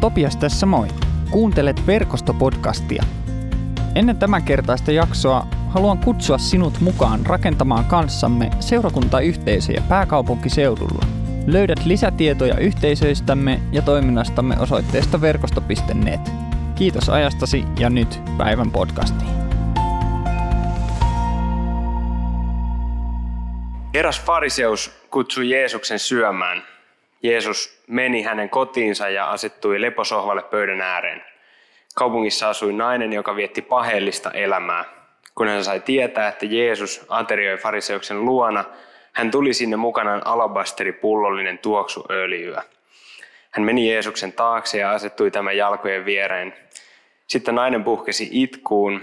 Topias tässä moi. Kuuntelet verkostopodcastia. Ennen tämän kertaista jaksoa haluan kutsua sinut mukaan rakentamaan kanssamme seurakuntayhteisöjä pääkaupunkiseudulla. Löydät lisätietoja yhteisöistämme ja toiminnastamme osoitteesta verkosto.net. Kiitos ajastasi ja nyt päivän podcastiin. Eräs fariseus kutsui Jeesuksen syömään. Jeesus meni hänen kotiinsa ja asettui leposohvalle pöydän ääreen. Kaupungissa asui nainen, joka vietti paheellista elämää. Kun hän sai tietää, että Jeesus aterioi fariseuksen luona, hän tuli sinne mukanaan alabasteri-pullollinen tuoksuöljyä. Hän meni Jeesuksen taakse ja asettui tämän jalkojen viereen. Sitten nainen puhkesi itkuun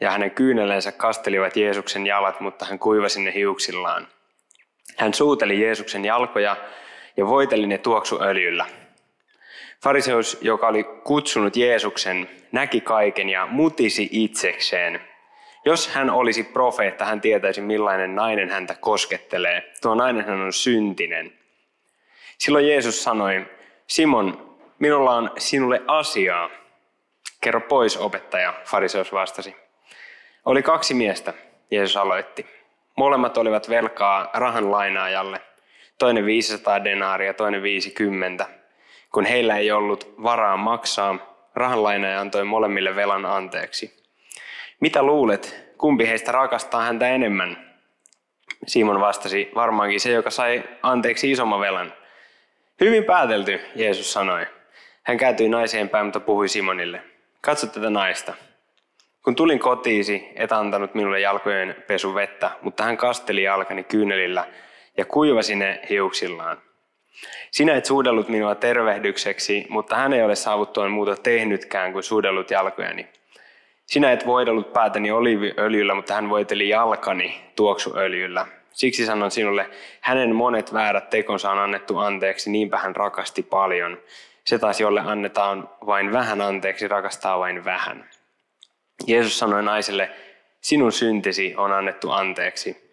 ja hänen kyyneleensä kastelivat Jeesuksen jalat, mutta hän kuivasi ne hiuksillaan. Hän suuteli Jeesuksen jalkoja ja voiteli ne tuoksuöljyllä. Fariseus, joka oli kutsunut Jeesuksen, näki kaiken ja mutisi itsekseen. Jos hän olisi profeetta, hän tietäisi millainen nainen häntä koskettelee. Tuo nainen hän on syntinen. Silloin Jeesus sanoi, Simon, minulla on sinulle asiaa. Kerro pois, opettaja, fariseus vastasi. Oli kaksi miestä, Jeesus aloitti. Molemmat olivat velkaa rahan lainaajalle. Toinen 500 denaaria, toinen 50. Kun heillä ei ollut varaa maksaa, rahanlainaaja antoi molemmille velan anteeksi. Mitä luulet, kumpi heistä rakastaa häntä enemmän? Simon vastasi, varmaankin se, joka sai anteeksi isomman velan. Hyvin päätelty, Jeesus sanoi. Hän kääntyi naiseen päin, mutta puhui Simonille. Katso tätä naista. Kun tulin kotiisi, et antanut minulle jalkojen pesu vettä, mutta hän kasteli jalkani kyynelillä ja kuivasi ne hiuksillaan. Sinä et suudellut minua tervehdykseksi, mutta hän ei ole saavuttuaan muuta tehnytkään kuin suudellut jalkojani. Sinä et voidellut päätäni oliiviöljyllä, mutta hän voiteli jalkani tuoksuöljyllä. Siksi sanon sinulle, hänen monet väärät tekonsa on annettu anteeksi, niinpä hän rakasti paljon. Se taas, jolle annetaan vain vähän anteeksi, rakastaa vain vähän. Jeesus sanoi naiselle, sinun syntisi on annettu anteeksi.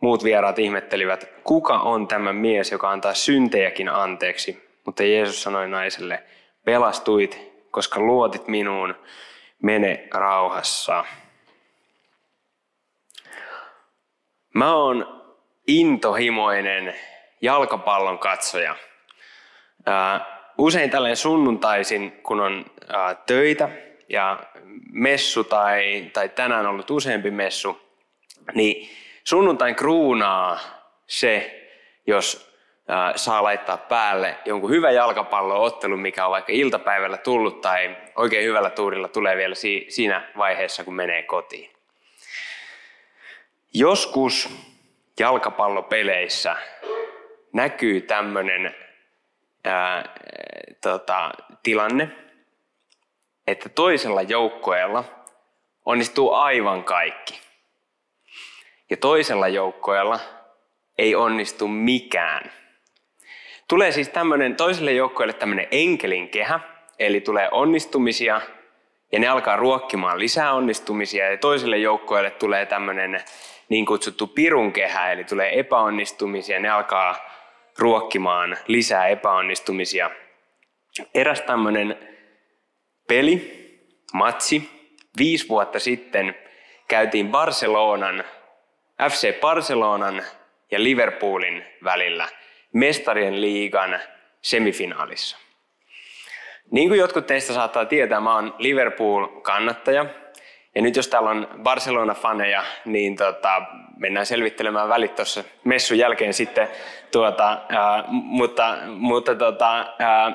Muut vieraat ihmettelivät, kuka on tämä mies, joka antaa syntejäkin anteeksi. Mutta Jeesus sanoi naiselle, pelastuit, koska luotit minuun, mene rauhassa. Mä oon intohimoinen jalkapallon katsoja. Usein tällainen sunnuntaisin, kun on töitä ja messu tai, tai tänään on ollut useampi messu, niin sunnuntain kruunaa se, jos saa laittaa päälle jonkun hyvän jalkapalloottelun, mikä on vaikka iltapäivällä tullut tai oikein hyvällä tuurilla tulee vielä si, siinä vaiheessa, kun menee kotiin. Joskus jalkapallopeleissä näkyy tämmöinen tota, tilanne, että toisella joukkoella onnistuu aivan kaikki. Ja toisella joukkoella ei onnistu mikään. Tulee siis tämmöinen toiselle joukkoelle tämmöinen enkelin kehä, eli tulee onnistumisia ja ne alkaa ruokkimaan lisää onnistumisia ja toiselle joukkoelle tulee tämmöinen niin kutsuttu pirun kehä, eli tulee epäonnistumisia ja ne alkaa ruokkimaan lisää epäonnistumisia. Eräs tämmöinen peli, matsi. Viisi vuotta sitten käytiin Barcelonan, FC Barcelonan ja Liverpoolin välillä mestarien liigan semifinaalissa. Niin kuin jotkut teistä saattaa tietää, mä oon Liverpool-kannattaja. Ja nyt jos täällä on Barcelona-faneja, niin tota, mennään selvittelemään välit tuossa messun jälkeen sitten. Tuota, ää, mutta mutta tota, ää,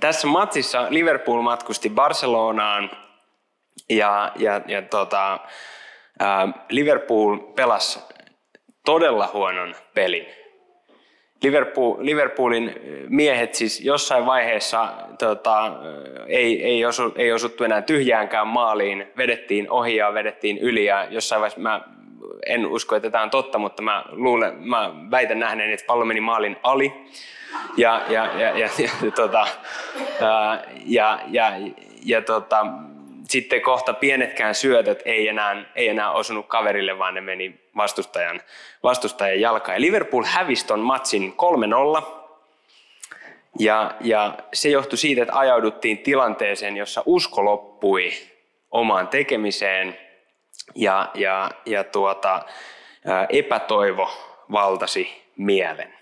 tässä matsissa Liverpool matkusti Barcelonaan ja, ja, ja tota, Liverpool pelasi todella huonon pelin. Liverpool, Liverpoolin miehet siis jossain vaiheessa tota, ei, ei, osu, ei osuttu enää tyhjäänkään maaliin, vedettiin ohi ja vedettiin yli ja jossain vaiheessa mä en usko, että tämä on totta, mutta mä, luulen, mä väitän nähneen, että pallo meni maalin ali. Ja, ja, ja, ja, ja, tota, ja, ja, ja tota, sitten kohta pienetkään syötöt ei enää, ei enää osunut kaverille, vaan ne meni vastustajan, vastustajan jalkaan. Ja Liverpool hävisi ton matsin 3-0. Ja, ja se johtui siitä, että ajauduttiin tilanteeseen, jossa usko loppui omaan tekemiseen ja, ja, ja tuota, epätoivo valtasi mielen.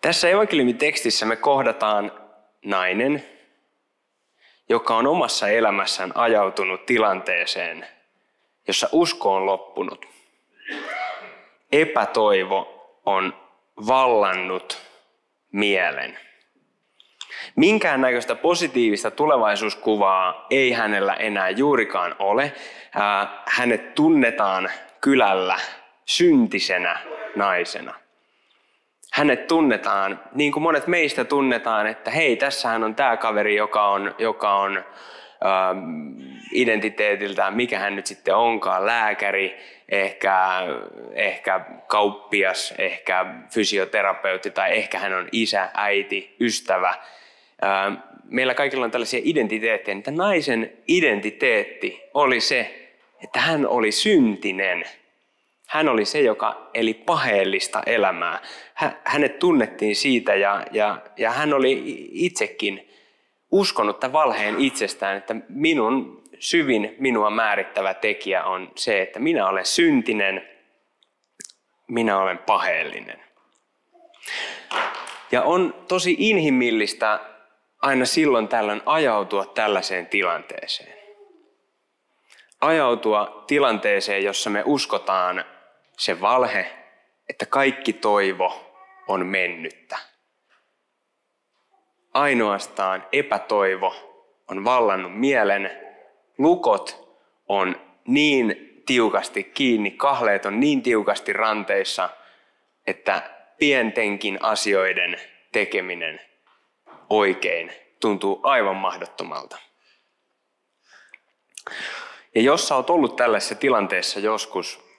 Tässä evankeliumin tekstissä me kohdataan nainen, joka on omassa elämässään ajautunut tilanteeseen, jossa usko on loppunut. Epätoivo on vallannut mielen. Minkään näköistä positiivista tulevaisuuskuvaa ei hänellä enää juurikaan ole. Hänet tunnetaan kylällä syntisenä naisena. Hänet tunnetaan, niin kuin monet meistä tunnetaan, että hei, tässähän on tämä kaveri, joka on, joka on ähm, identiteetiltään, mikä hän nyt sitten onkaan, lääkäri, ehkä, ehkä kauppias, ehkä fysioterapeutti tai ehkä hän on isä, äiti, ystävä. Ähm, meillä kaikilla on tällaisia identiteettejä, että naisen identiteetti oli se, että hän oli syntinen – hän oli se, joka eli paheellista elämää. Hänet tunnettiin siitä ja, ja, ja hän oli itsekin uskonut tämän valheen itsestään, että minun syvin minua määrittävä tekijä on se, että minä olen syntinen, minä olen paheellinen. Ja on tosi inhimillistä aina silloin tällöin ajautua tällaiseen tilanteeseen. Ajautua tilanteeseen, jossa me uskotaan se valhe, että kaikki toivo on mennyttä. Ainoastaan epätoivo on vallannut mielen, lukot on niin tiukasti kiinni, kahleet on niin tiukasti ranteissa, että pientenkin asioiden tekeminen oikein tuntuu aivan mahdottomalta. Ja jos sä oot ollut tällaisessa tilanteessa joskus,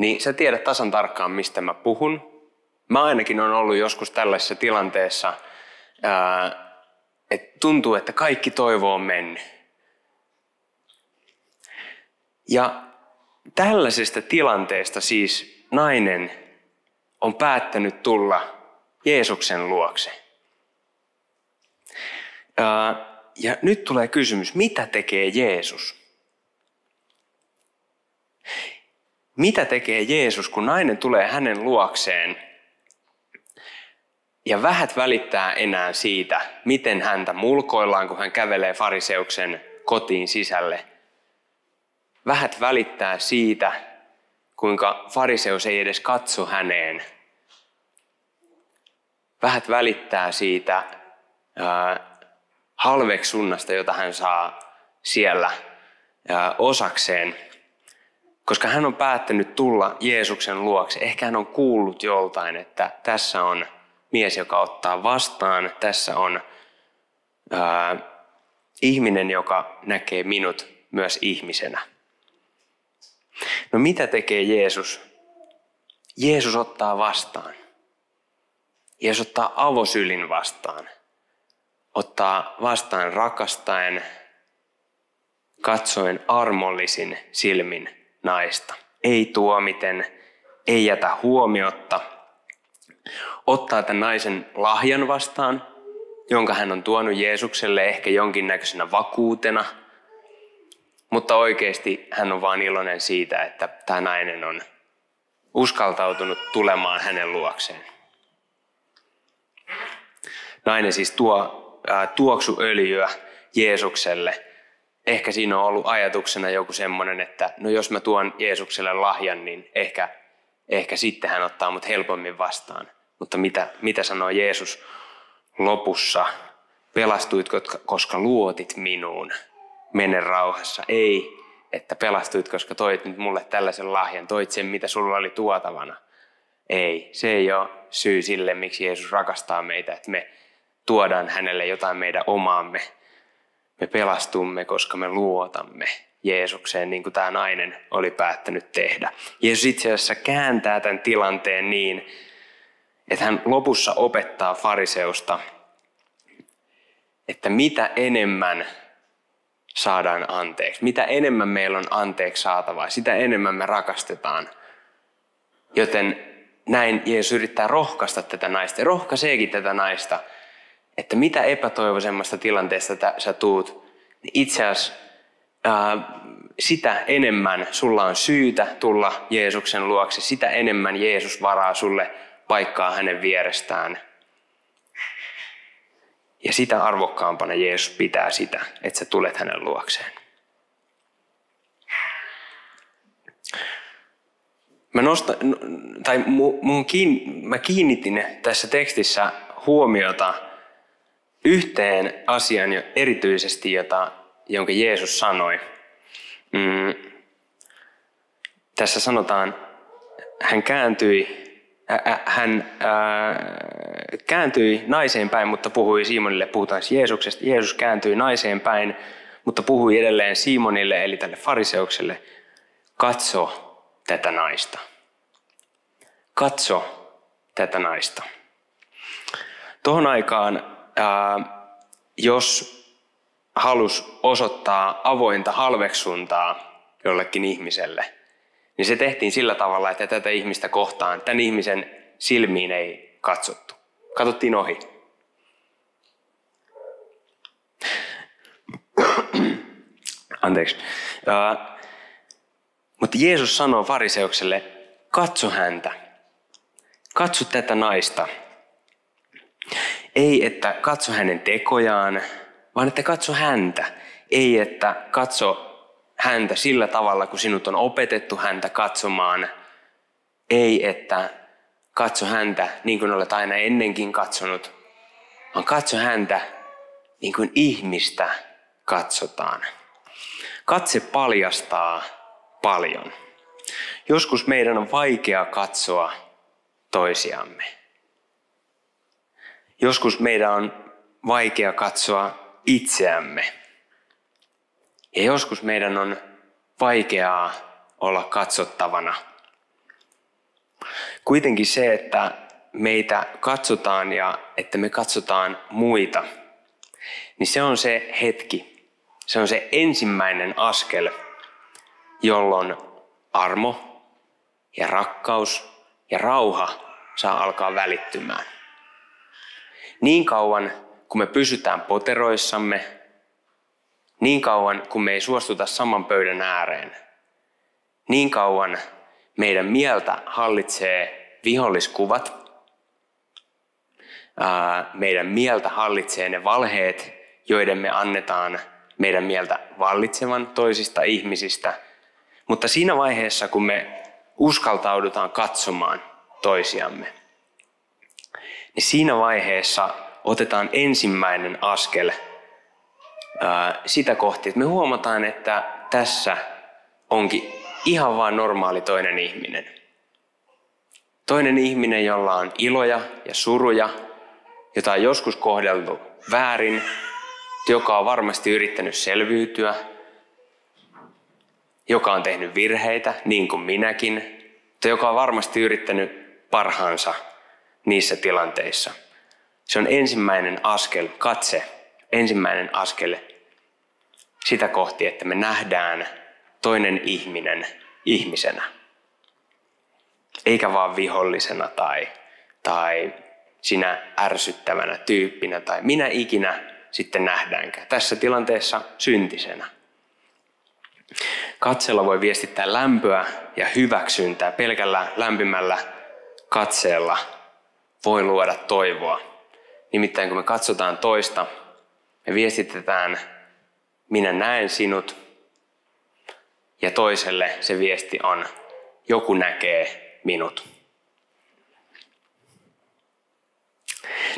niin sä tiedät tasan tarkkaan, mistä mä puhun. Mä ainakin on ollut joskus tällaisessa tilanteessa, että tuntuu, että kaikki toivo on mennyt. Ja tällaisesta tilanteesta siis nainen on päättänyt tulla Jeesuksen luokse. Ja nyt tulee kysymys, mitä tekee Jeesus? Mitä tekee Jeesus, kun nainen tulee hänen luokseen ja vähät välittää enää siitä, miten häntä mulkoillaan, kun hän kävelee fariseuksen kotiin sisälle. Vähät välittää siitä, kuinka fariseus ei edes katso häneen. Vähät välittää siitä ää, halveksunnasta, jota hän saa siellä ää, osakseen – koska hän on päättänyt tulla Jeesuksen luokse. Ehkä hän on kuullut joltain, että tässä on mies, joka ottaa vastaan. Tässä on ää, ihminen, joka näkee minut myös ihmisenä. No mitä tekee Jeesus? Jeesus ottaa vastaan. Jeesus ottaa avosylin vastaan. Ottaa vastaan rakastaen, katsoen armollisin silmin naista. Ei tuomiten, ei jätä huomiotta. Ottaa tämän naisen lahjan vastaan, jonka hän on tuonut Jeesukselle ehkä jonkinnäköisenä vakuutena. Mutta oikeasti hän on vain iloinen siitä, että tämä nainen on uskaltautunut tulemaan hänen luokseen. Nainen siis tuo tuoksuöljyä Jeesukselle ehkä siinä on ollut ajatuksena joku semmoinen, että no jos mä tuon Jeesukselle lahjan, niin ehkä, ehkä sitten hän ottaa mut helpommin vastaan. Mutta mitä, mitä sanoo Jeesus lopussa? Pelastuitko, koska luotit minuun? Mene rauhassa. Ei, että pelastuit, koska toit nyt mulle tällaisen lahjan. Toit sen, mitä sulla oli tuotavana. Ei, se ei ole syy sille, miksi Jeesus rakastaa meitä, että me tuodaan hänelle jotain meidän omaamme, me pelastumme, koska me luotamme Jeesukseen, niin kuin tämä nainen oli päättänyt tehdä. Jeesus itse asiassa kääntää tämän tilanteen niin, että hän lopussa opettaa fariseusta, että mitä enemmän saadaan anteeksi, mitä enemmän meillä on anteeksi saatavaa, sitä enemmän me rakastetaan. Joten näin Jeesus yrittää rohkaista tätä naista rohkaiseekin tätä naista, että mitä epätoivoisemmasta tilanteesta sä tuut, niin itse asiassa ää, sitä enemmän sulla on syytä tulla Jeesuksen luokse, sitä enemmän Jeesus varaa sulle paikkaa hänen vierestään. Ja sitä arvokkaampana Jeesus pitää sitä, että sä tulet hänen luokseen. Mä, nostan, tai mun kiin, mä kiinnitin tässä tekstissä huomiota yhteen asiaan jo erityisesti, jota, jonka Jeesus sanoi. Mm, tässä sanotaan, hän kääntyi, ä, hän ä, kääntyi naiseen päin, mutta puhui Simonille, puhutaan siis Jeesuksesta, Jeesus kääntyi naiseen päin, mutta puhui edelleen Simonille, eli tälle fariseukselle, katso, tätä naista. Katso tätä naista. Tuohon aikaan, ää, jos halus osoittaa avointa halveksuntaa jollekin ihmiselle, niin se tehtiin sillä tavalla, että tätä ihmistä kohtaan, tämän ihmisen silmiin ei katsottu. Katsottiin ohi. Anteeksi. Mutta Jeesus sanoo fariseukselle, katso häntä. Katso tätä naista. Ei, että katso hänen tekojaan, vaan että katso häntä. Ei, että katso häntä sillä tavalla, kun sinut on opetettu häntä katsomaan. Ei, että katso häntä niin kuin olet aina ennenkin katsonut, vaan katso häntä niin kuin ihmistä katsotaan. Katse paljastaa paljon. Joskus meidän on vaikea katsoa toisiamme. Joskus meidän on vaikea katsoa itseämme. Ja joskus meidän on vaikeaa olla katsottavana. Kuitenkin se, että meitä katsotaan ja että me katsotaan muita, niin se on se hetki. Se on se ensimmäinen askel jolloin armo ja rakkaus ja rauha saa alkaa välittymään. Niin kauan, kun me pysytään poteroissamme, niin kauan, kun me ei suostuta saman pöydän ääreen, niin kauan meidän mieltä hallitsee viholliskuvat, meidän mieltä hallitsee ne valheet, joiden me annetaan meidän mieltä vallitsevan toisista ihmisistä – mutta siinä vaiheessa, kun me uskaltaudutaan katsomaan toisiamme, niin siinä vaiheessa otetaan ensimmäinen askel ää, sitä kohti, että me huomataan, että tässä onkin ihan vain normaali toinen ihminen. Toinen ihminen, jolla on iloja ja suruja, jota on joskus kohdeltu väärin, joka on varmasti yrittänyt selviytyä – joka on tehnyt virheitä, niin kuin minäkin, joka on varmasti yrittänyt parhaansa niissä tilanteissa. Se on ensimmäinen askel, katse, ensimmäinen askel sitä kohti, että me nähdään toinen ihminen ihmisenä. Eikä vaan vihollisena tai, tai sinä ärsyttävänä tyyppinä tai minä ikinä sitten nähdäänkään. Tässä tilanteessa syntisenä. Katsella voi viestittää lämpöä ja hyväksyntää. Pelkällä lämpimällä katseella voi luoda toivoa. Nimittäin kun me katsotaan toista, me viestitetään, minä näen sinut, ja toiselle se viesti on, joku näkee minut.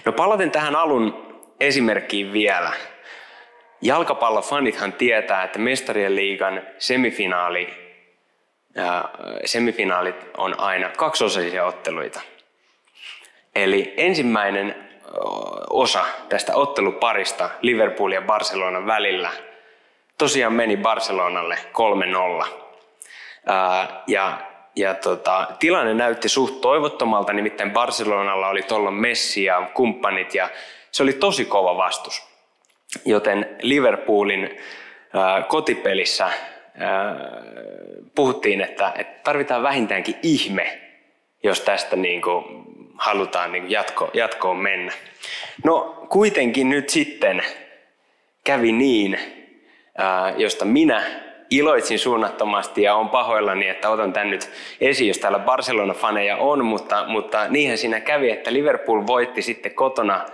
No palaten tähän alun esimerkkiin vielä. Jalkapallofanithan tietää, että mestarien liigan semifinaali, ää, semifinaalit on aina kaksiosaisia otteluita. Eli ensimmäinen osa tästä otteluparista Liverpool ja Barcelonan välillä tosiaan meni Barcelonalle 3-0. Ää, ja ja tota, tilanne näytti suht toivottomalta, nimittäin Barcelonalla oli tuolloin Messi ja kumppanit ja se oli tosi kova vastus. Joten Liverpoolin kotipelissä puhuttiin, että, että tarvitaan vähintäänkin ihme, jos tästä niin kuin halutaan niin jatko, jatkoon mennä. No kuitenkin nyt sitten kävi niin, josta minä iloitsin suunnattomasti ja on pahoillani, että otan tämän nyt esiin, jos täällä Barcelona-faneja on, mutta, mutta niinhän siinä kävi, että Liverpool voitti sitten kotona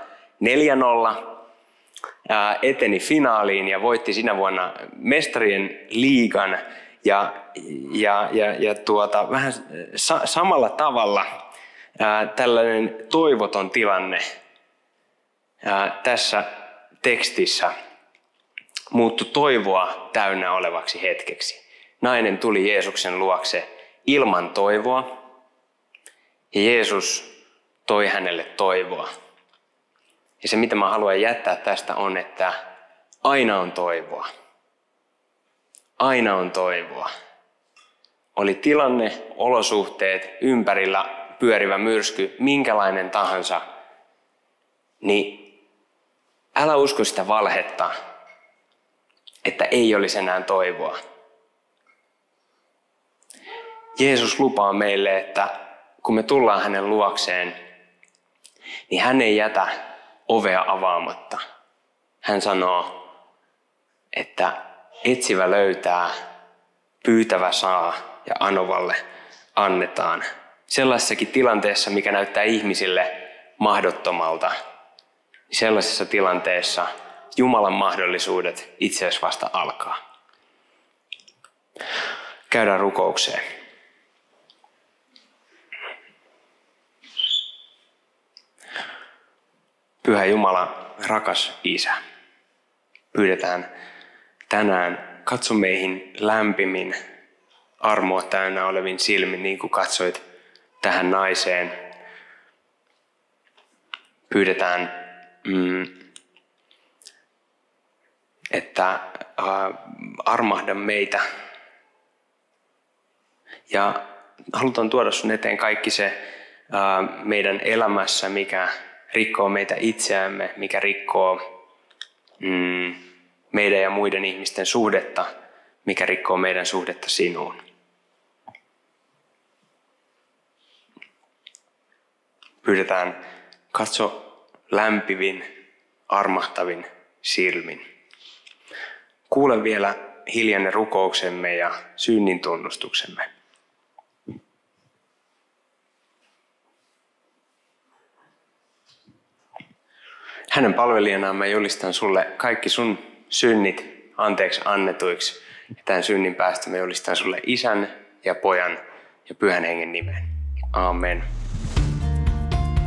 4-0, eteni finaaliin ja voitti sinä vuonna mestarien liigan ja, ja, ja, ja tuota, vähän sa- samalla tavalla ää, tällainen toivoton tilanne ää, tässä tekstissä – muuttui toivoa täynnä olevaksi hetkeksi. Nainen tuli Jeesuksen luokse ilman toivoa ja Jeesus toi hänelle toivoa. Ja se, mitä mä haluan jättää tästä on, että aina on toivoa. Aina on toivoa. Oli tilanne, olosuhteet, ympärillä pyörivä myrsky, minkälainen tahansa, niin älä usko sitä valhetta, että ei olisi enää toivoa. Jeesus lupaa meille, että kun me tullaan hänen luokseen, niin hän ei jätä ovea avaamatta. Hän sanoo, että etsivä löytää, pyytävä saa ja anovalle annetaan. Sellaisessakin tilanteessa, mikä näyttää ihmisille mahdottomalta, niin sellaisessa tilanteessa Jumalan mahdollisuudet itse asiassa vasta alkaa. Käydään rukoukseen. Pyhä Jumala, rakas Isä, pyydetään tänään, katso meihin lämpimin, armoa täynnä olevin silmin, niin kuin katsoit tähän naiseen. Pyydetään mm, että äh, armahda meitä. Ja halutaan tuoda sun eteen kaikki se äh, meidän elämässä, mikä rikkoo meitä itseämme, mikä rikkoo mm, meidän ja muiden ihmisten suhdetta, mikä rikkoo meidän suhdetta sinuun. Pyydetään katso lämpivin, armahtavin silmin. Kuule vielä hiljainen rukouksemme ja synnin tunnustuksemme. Hänen palvelijanaan mä julistan sulle kaikki sun synnit anteeksi annetuiksi. Ja tämän synnin päästä mä julistan sulle isän ja pojan ja pyhän hengen nimen. Amen.